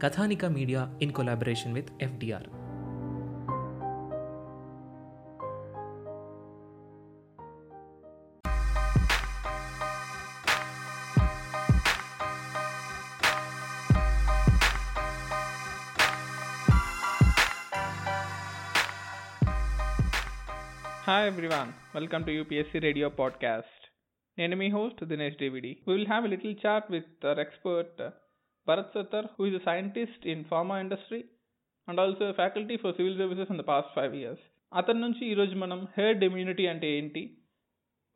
Kathanika media in collaboration with FDR Hi everyone, welcome to UPSC Radio Podcast. నేను మీ host Dinesh DVD We will have a little chat with our expert uh, Bharat Satar, who is a scientist in pharma industry and also a faculty for civil services in the past five years. అతని నుంచి ఈరోజు మనం heard immunity అంటే ఏంటి?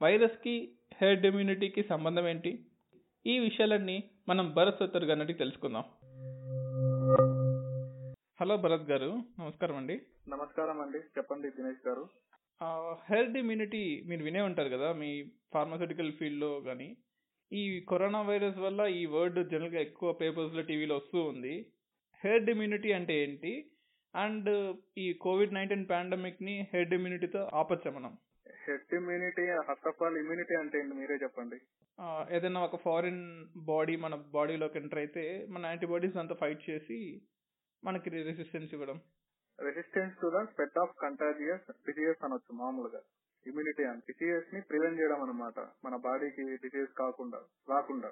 వైరస్కి heard ఇమ్యూనిటీకి సంబంధం ఏంటి? ఈ విషయాలన్నీ మనం భరత్ సత్తర్ గారి తెలుసుకుందాం. హలో భరత్ గారు నమస్కారం అండి. నమస్కారం అండి. చెప్పండి దినేష్ గారు. హెల్త్ ఇమ్యూనిటీ మీరు వినే ఉంటారు కదా మీ ఫార్మాస్యూటికల్ ఫీల్డ్లో కానీ ఈ కరోనా వైరస్ వల్ల ఈ వర్డ్ జనరల్గా ఎక్కువ పేపర్స్లో టీవీలో వస్తూ ఉంది. హెర్డ్ ఇమ్యూనిటీ అంటే ఏంటి? అండ్ ఈ కోవిడ్ నైన్టీన్ పాండమిక్ని హెర్డ్ ఇమ్యూనిటీతో ఆపచ్చా మనం herd immunity first of all immunity అంటే ఏంటి మీరే చెప్పండి? ఏదైనా ఒక ఫారిన్ బాడీ మన బాడీలోకి ఎంటర్ అయితే మన యాంటీబాడీస్ అంతా ఫైట్ చేసి మనకి రెసిస్టెన్స్ ఇవ్వడం. Resistance to the of contagious diseases అనొచ్చు మామూలుగా. ఇమ్యూనిటీ అని డిసీజెస్ని ప్రివెంట్ చేయడం అనమాట మన బాడీకి డిసీజ్ కాకుండా రాకుండా.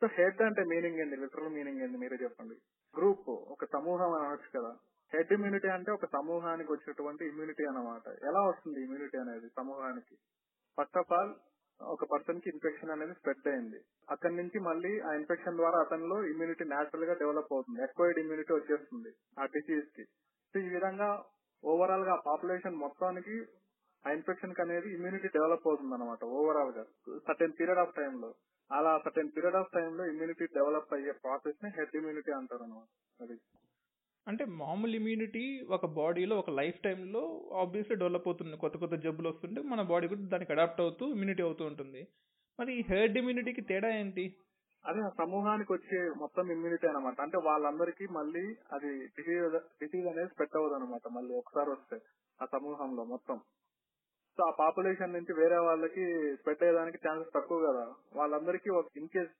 సో హెడ్ అంటే మీనింగ్ ఏంది? లిటరల్ మీనింగ్ ఏంది? మీరే చెప్పండి. గ్రూప్ ఒక సమూహం అని అనొచ్చు కదా. హెడ్ ఇమ్యూనిటీ అంటే ఒక సమూహానికి వచ్చేటువంటి ఇమ్యూనిటీ అన్నమాట. ఎలా వస్తుంది ఇమ్యూనిటీ అనేది సమూహానికి? ఫస్ట్ ఆఫ్ ఆల్ ఒక పర్సన్కి ఇన్ఫెక్షన్ అనేది స్ప్రెడ్ అయింది. అక్కడి నుంచి మళ్ళీ ఆ ఇన్ఫెక్షన్ ద్వారా అతనిలో ఇమ్యూనిటీ నేచురల్గా డెవలప్ అవుతుంది. ఎక్వైర్డ్ ఇమ్యూనిటీ వచ్చేస్తుంది ఆ డిసీజ్కి. సో ఈ విధంగా ఓవరాల్గా పాపులేషన్ మొత్తానికి ఆ ఇన్ఫెక్షన్కి అనేది ఇమ్యూనిటీ డెవలప్ అవుతుంది అనమాట ఓవరాల్గా. సర్టెన్ పీరియడ్ ఆఫ్ టైం లో. అలా సర్టెన్ పీరియడ్ ఆఫ్ టైం లో ఇమ్యూనిటీ డెవలప్ అయ్యే ప్రాసెస్ని హెడ్ ఇమ్యూనిటీ అంటారు అనమాట అది. అంటే మామూలు ఇమ్యూనిటీ ఒక బాడీలో ఒక లైఫ్ టైంలో ఆబ్వియస్లీ డెవలప్ అవుతుంది. కొత్త కొత్త జబ్బులు వస్తుంటే మన బాడీ కూడా దానికి అడాప్ట్ అవుతూ ఇమ్యూనిటీ అవుతూ ఉంటుంది. మరి ఈ హెర్డ్ ఇమ్యూనిటీకి తేడా ఏంటి? అదే ఆ సమూహానికి వచ్చే మొత్తం ఇమ్యూనిటీ అనమాట అంటే వాళ్ళందరికీ మళ్ళీ అది డిసీజ్ డిసీజ్ అనేది స్ప్రెడ్ అవ్వదు అనమాట మళ్ళీ ఒకసారి వస్తే ఆ సమూహంలో మొత్తం. సో ఆ పాపులేషన్ నుంచి వేరే వాళ్ళకి స్ప్రెడ్ అయ్యేదానికి ఛాన్సెస్ తక్కువ కదా. వాళ్ళందరికీ ఒక ఇన్ కేస్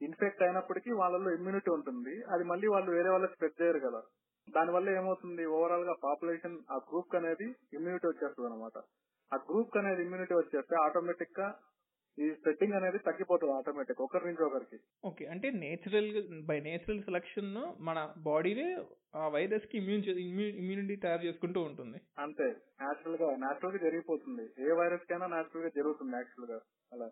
ఇన్ఫెక్ట్ అయినప్పటికీ వాళ్ళలో ఇమ్యూనిటీ ఉంటుంది. అది మళ్ళీ వాళ్ళు వేరే వాళ్ళకి స్ప్రెడ్ చేయరు కదా. దానివల్ల ఏమవుతుంది? ఓవరాల్గా పాపులేషన్ ఆ గ్రూప్ అనేది ఇమ్యూనిటీ వచ్చేస్తుంది అనమాట ఆ గ్రూప్ అనేది ఇమ్యూనిటీ వచ్చేస్తే ఆటోమేటిక్గా ఈ స్ప్రెడ్డింగ్ అనేది తగ్గిపోతుంది ఆటోమేటిక్ ఒకరి నుంచి ఒకరికి. ఓకే అంటే నేచురల్ బై నేచురల్ సెలక్షన్ మన బాడీనే ఆ వైరస్కి ఇమ్యూన్ ఇమ్యూనిటీ తయారు చేసుకుంటూ ఉంటుంది. అంతే. నేచురల్గా నేచురల్గా జరిగిపోతుంది. ఏ వైరస్ కైనా నేచురల్గా జరుగుతుంది యాక్చువల్గా. అలా.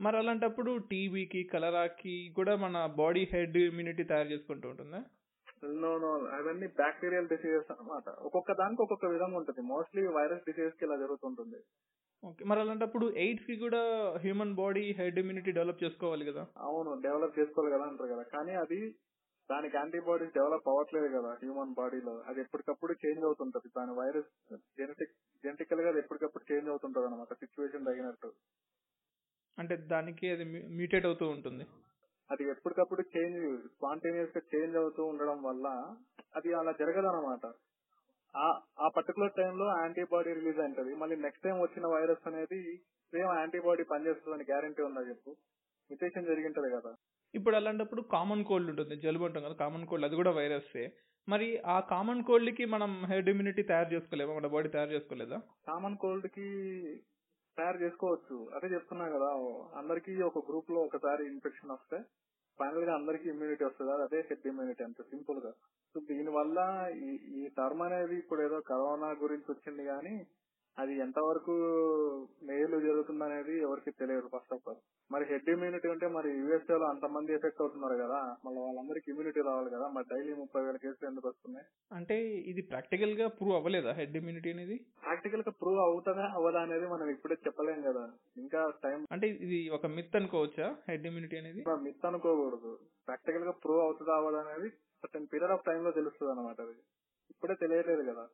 మరి అలాంటప్పుడు టీబీకి కలరాకి కూడా మన బాడీ హెడ్ ఇమ్యూనిటీ తయారు చేసుకుంటూ ఉంటుందా? నో నో అవన్నీ బ్యాక్టీరియల్ డిసీజెస్ అన్నమాట. ఒక్కొక్క దానికి ఒక్కొక్క విధంగా ఉంటుంది. మోస్ట్లీ వైరస్ డిసీజెస్కి ఇలా జరుగుతుంటుంది. ఓకే. మరి అలాంటప్పుడు ఎయిడ్స్కి కూడా human body herd immunity develop చేసుకోవాలి కదా? అవును డెవలప్ చేసుకోవాలి కదా అంటారు కదా. కానీ అది దానికి యాంటీబాడీస్ డెవలప్ అవ్వట్లేదు కదా హ్యూమన్ బాడీలో. అది ఎప్పటికప్పుడు చేంజ్ అవుతుంటది. దాని వైరస్ జెనెటిక్ జెనెటికల్గా అది ఎప్పటికప్పుడు చేంజ్ అవుతుంటది అనమాట సిచ్యువేషన్ తగినట్టు. అంటే దానికి అది మ్యూటేట్ అవుతూ ఉంటుంది. అది ఎప్పటికప్పుడు చేంజ్ స్పాంటేనియస్గా చేంజ్ అవుతూ ఉండడం వల్ల అది అలా జరగదన్నమాట. ఆ ఆ పర్టికులర్ టైంలో యాంటీబాడీ రిలీజ్ అయింటది మళ్ళీ నెక్స్ట్ టైం వచ్చిన వైరస్ అనేది సేమ్ యాంటీబాడీ పనిచేస్తుందని గ్యారంటీ ఉందా చెప్పు? మ్యుటేషన్ జరిగింటది కదా. ఇప్పుడు అలాంటప్పుడు కామన్ కోల్డ్ ఉంటుంది. జలుబు ఉంటుంది కదా కామన్ కోల్డ్ అది కూడా వైరస్సే మరి ఆ కామన్ కోల్డ్కి మనం హెడ్ ఇమ్యూనిటీ తయారు చేసుకోలేమా? మన బాడీ తయారు చేసుకోలేదా? కామన్ కోల్డ్కి తయారు చేసుకోవచ్చు. అదే చెప్తున్నా కదా అందరికి ఒక గ్రూప్లో ఒకసారి ఇన్ఫెక్షన్ వస్తే ఫైనల్గా అందరికి ఇమ్యూనిటీ వస్తుంది? అదే హెడ్ ఇమ్యూనిటీ అంత సింపుల్గా సో దీని వల్ల ఈ ఈ టర్మ్ అనేది ఇప్పుడు ఏదో కరోనా గురించి వచ్చింది కానీ అది ఎంతవరకు మేలు జరుగుతుంది అనేది ఎవరికి తెలియదు ఫస్ట్ ఆఫ్ ఆల్ మరి హెడ్ ఇమ్యూనిటీ అంటే మరి యుఎస్ఏ లో అంతమంది ఎఫెక్ట్ అవుతున్నారు కదా మళ్ళీ వాళ్ళందరికీ ఇమ్యూనిటీ రావాలి కదా మరి డైలీ ముప్పై వేల కేసులు ఎందుకు వస్తున్నాయి? అంటే ఇది ప్రాక్టికల్గా ప్రూవ్ అవ్వలేదా హెడ్ ఇమ్యూనిటీ అనేది? ప్రాక్టికల్గా ప్రూవ్ అవుతుందా అవ్వదా అనేది మనం ఇప్పుడే చెప్పలేం కదా. ఇంకా టైం అంటే ఇది ఒక మిత్ అనుకోవచ్చా హెడ్ ఇమ్యూనిటీ అనేది? మిత్ అనుకోకూడదు. ప్రాక్టికల్గా ప్రూవ్ అవుతుందా అవ్వదా అనేది సర్టన్ పీరియడ్ ఆఫ్ టైం లో తెలుస్తుంది అనమాట అది. ఇప్పుడే తెలియలేదు కదా.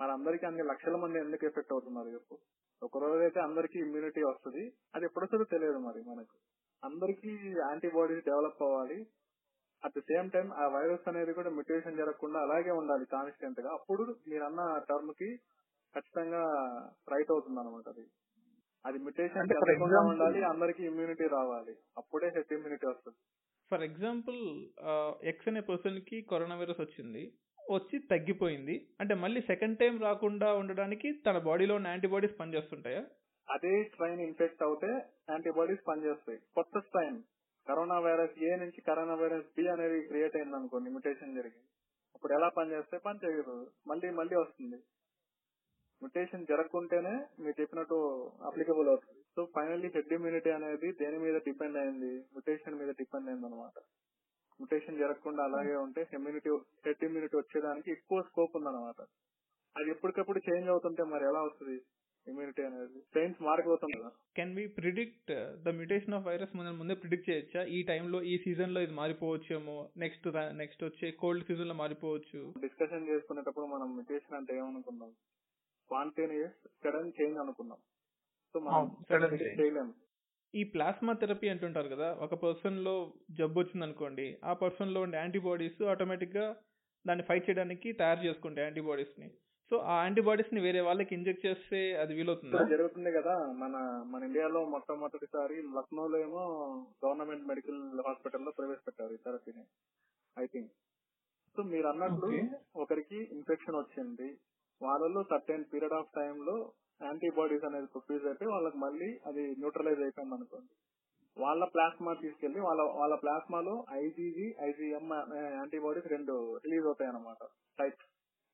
మరి అందరికి అన్ని లక్షల మంది ఎందుకు ఎఫెక్ట్ అవుతున్నారు చెప్పు. ఒక రోజు అయితే అందరికి ఇమ్యూనిటీ వస్తుంది. అది ఎప్పుడు వస్తుందో తెలియదు మరి మనకు. అందరికి యాంటీబాడీస్ డెవలప్ అవ్వాలి. అట్ ది సేమ్ టైం ఆ వైరస్ అనేది కూడా మ్యూటేషన్ జరగకుండా అలాగే ఉండాలి కాన్స్టెంట్గా. అప్పుడు మీరన్న టర్మ్కి ఖచ్చితంగా రైట్ అవుతుంది అనమాట అది అది మ్యూటేషన్ జరగకుండా ఉండాలి అందరికి ఇమ్యూనిటీ రావాలి. అప్పుడే హెడ్ ఇమ్యూనిటీ వస్తుంది. ఫర్ ఎగ్జాంపుల్ ఎక్స్ అనే పర్సన్కి కరోనా వైరస్ వచ్చింది. వచ్చి తగ్గిపోయింది. అంటే మళ్ళీ సెకండ్ టైం రాకుండా ఉండడానికి తన బాడీలో ఉన్న యాంటీబాడీస్ పనిచేస్తుంటాయా? అదే స్ట్రైన్ ఇన్ఫెక్ట్ అవుతే యాంటీబాడీస్ పనిచేస్తాయి. కొత్త స్ట్రైన్ కరోనా వైరస్ ఏ నుంచి కరోనా వైరస్ బి అనేది క్రియేట్ అయింది అనుకోండి మ్యుటేషన్ జరిగింది. అప్పుడు ఎలా పనిచేస్తే పని చేయదు. మళ్ళీ మళ్ళీ వస్తుంది. మ్యుటేషన్ జరగకుంటేనే మీరు చెప్పినట్టు అప్లికబుల్ అవుతుంది. సో ఫైనల్లీ హెడ్ ఇమ్యూనిటీ అనేది దేని మీద డిపెండ్ అయింది? మ్యుటేషన్ మీద డిపెండ్ అయింది అనమాట మ్యుటేషన్ జరగకుండా అలాగే ఉంటే ఇమ్యూనిటీ హెడ్ ఇమ్యూనిటీ వచ్చేదానికి ఎక్కువ స్కోప్ ఉందన్నమాట. అది ఎప్పటికప్పుడు చేంజ్ అవుతుంటే మరి ఎలా వస్తుంది ఇమ్యూనిటీ అనేది? చేంజ్ మారిపోతుంది కదా. Can we predict the mutation of virus మనం ముందే ప్రిడిక్ట్ చేయొచ్చా? ఈ టైంలో ఈ సీజన్లో ఇది మారిపోవచ్చేమో నెక్స్ట్ నెక్స్ట్ వచ్చే కోల్డ్ సీజన్లో మారిపోవచ్చు. డిస్కషన్ చేసుకునేటప్పుడు మనం మ్యుటేషన్ అంటే ఏమనుకున్నాం? స్పాంటేనియస్ సడన్ చేంజ్ అనుకున్నాం. సో మనం change. చేయలేము ఈ ప్లాస్మా థెరపీ అంటుంటారు కదా ఒక పర్సన్లో జబ్బు వచ్చింది అనుకోండి ఆ పర్సన్లో ఉండే యాంటీబాడీస్ ఆటోమేటిక్గా దాన్ని ఫైట్ చేయడానికి తయారు చేసుకుంటాయి యాంటీబాడీస్ని సో ఆ యాంటీబాడీస్ని వేరే వాళ్ళకి ఇంజెక్ట్ చేస్తే అది వీలవుతుందా? జరుగుతుంది కదా మన మన ఇండియాలో మొట్టమొదటిసారి లక్నోలో ఏమో గవర్నమెంట్ మెడికల్ హాస్పిటల్లో ప్రవేశపెట్టారు ఈ థెరపీని ఐ థింక్. సో మీరు అన్నట్లు Okay. ఒకరికి ఇన్ఫెక్షన్ వచ్చింది వాళ్ళలో సర్టెన్ పీరియడ్ ఆఫ్ టైమ్లో యాంటీబాడీస్ అనేది ప్రొడ్యూస్ అయితే వాళ్ళకి మళ్ళీ అది న్యూట్రలైజ్ అయిపోయింది అనుకోండి. వాళ్ళ ప్లాస్మా తీసుకెళ్ళి వాళ్ళ వాళ్ళ ప్లాస్మాలో ఐజీజీ ఐజీఎం యాంటీబాడీస్ రెండు రిలీజ్ అవుతాయి అనమాట టైప్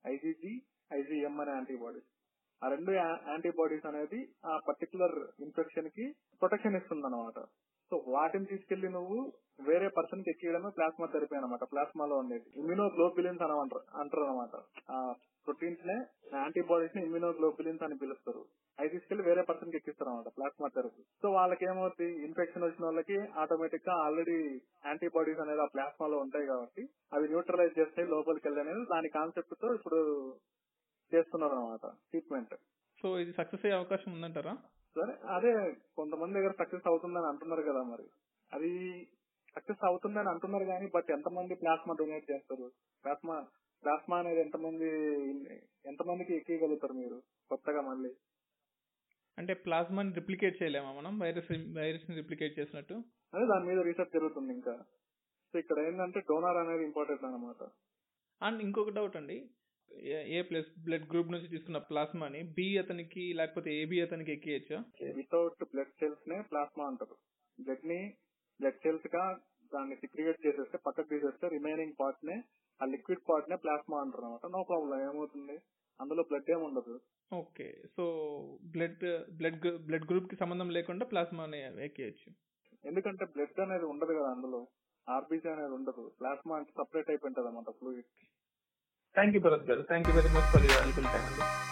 ఐజీజీ ఐజీఎం అనే యాంటీబాడీస్ ఆ రెండు యాంటీబాడీస్ అనేది ఆ పర్టికులర్ ఇన్ఫెక్షన్కి ప్రొటెక్షన్ ఇస్తుంది అనమాట సో వాటిని తీసుకెళ్ళి నువ్వు వేరే పర్సన్కి ఎక్కియడమే ప్లాస్మా థెరపీ అనమాట ప్లాస్మాలో ఉండేది. ఇమ్యూనోగ్లోబులిన్స్ అని అంటారు అంటారు అనమాట ప్రోటీన్స్ నే యాంటీబాడీస్ని ఇమ్యూనోగ్లోబులిన్స్ అని పిలుస్తారు. అవి తీసుకెళ్ళి వేరే పర్సన్కి ఎక్కిస్తారు అనమాట ప్లాస్మా థెరపీ సో వాళ్ళకి ఏమవుతుంది ఇన్ఫెక్షన్ వచ్చిన వాళ్ళకి ఆటోమేటిక్గా ఆల్రెడీ యాంటీబాడీస్ అనేది ఆ ప్లాస్మాలో ఉంటాయి కాబట్టి అవి న్యూట్రలైజ్ చేస్తాయి లోపలికి వెళ్ళి అనేది దాని కాన్సెప్ట్తో ఇప్పుడు చేస్తున్నారు అనమాట ట్రీట్మెంట్ సో ఇది సక్సెస్ అయ్యే అవకాశం ఉందంటారా? సరే అదే కొంతమంది దగ్గర సక్సెస్ అవుతుందని అంటున్నారు కదా మరి. అది సక్సెస్ అవుతుందని అంటున్నారు కానీ బట్ ఎంతమంది ప్లాస్మా డొనేట్ చేస్తారు? ప్లాస్మా ప్లాస్మా అనేది ఎంతమంది ఎంతమందికి ఎక్కియగలుగుతారు మీరు కొత్తగా మళ్ళీ? అంటే ప్లాస్మాని రిప్లికేట్ చేయలేమా మనం? వైరస్ వైరస్ని రిప్లికేట్ చేసినట్టు? అదే దాని మీద రీసెర్చ్ జరుగుతుంది ఇంకా. సో ఇక్కడ ఏంటంటే డోనార్ అనేది ఇంపార్టెంట్ అనమాట అండ్ ఇంకొక డౌట్ అండి. A- A plus blood group నుంచి తీసుకున్న ప్లాస్మాని బి అతనికి లేకపోతే ఏబి అతనికి ఎక్కియచ్చా? వితౌట్ బ్లడ్ సెల్స్ నే ప్లాస్మా అంటారు. బ్లడ్ని బ్లడ్ సెల్స్గా దాన్ని సిక్రియేట్ చేసేస్తే పక్కకు తీసేస్తే రిమైనింగ్ పార్ట్ నే ఆ లిక్విడ్ పార్ట్ నే ప్లాస్మా అంటారు అనమాట నో ప్రాబ్లం ఏమవుతుంది? అందులో బ్లడ్ ఏమి ఉండదు. ఓకే. సో బ్లడ్ బ్లడ్ బ్లడ్ గ్రూప్కి సంబంధం లేకుండా ప్లాస్మాని ఎక్కియచ్చు ఎందుకంటే బ్లడ్ అనేది ఉండదు కదా అందులో. ఆర్బీసీ అనేది ఉండదు. ప్లాస్మా అంటే సపరేట్ అయిపోయింటది అనమాట ఫ్లూయిడ్ థ్యాంక్ యూ భరత్ గారు thank you very much for your time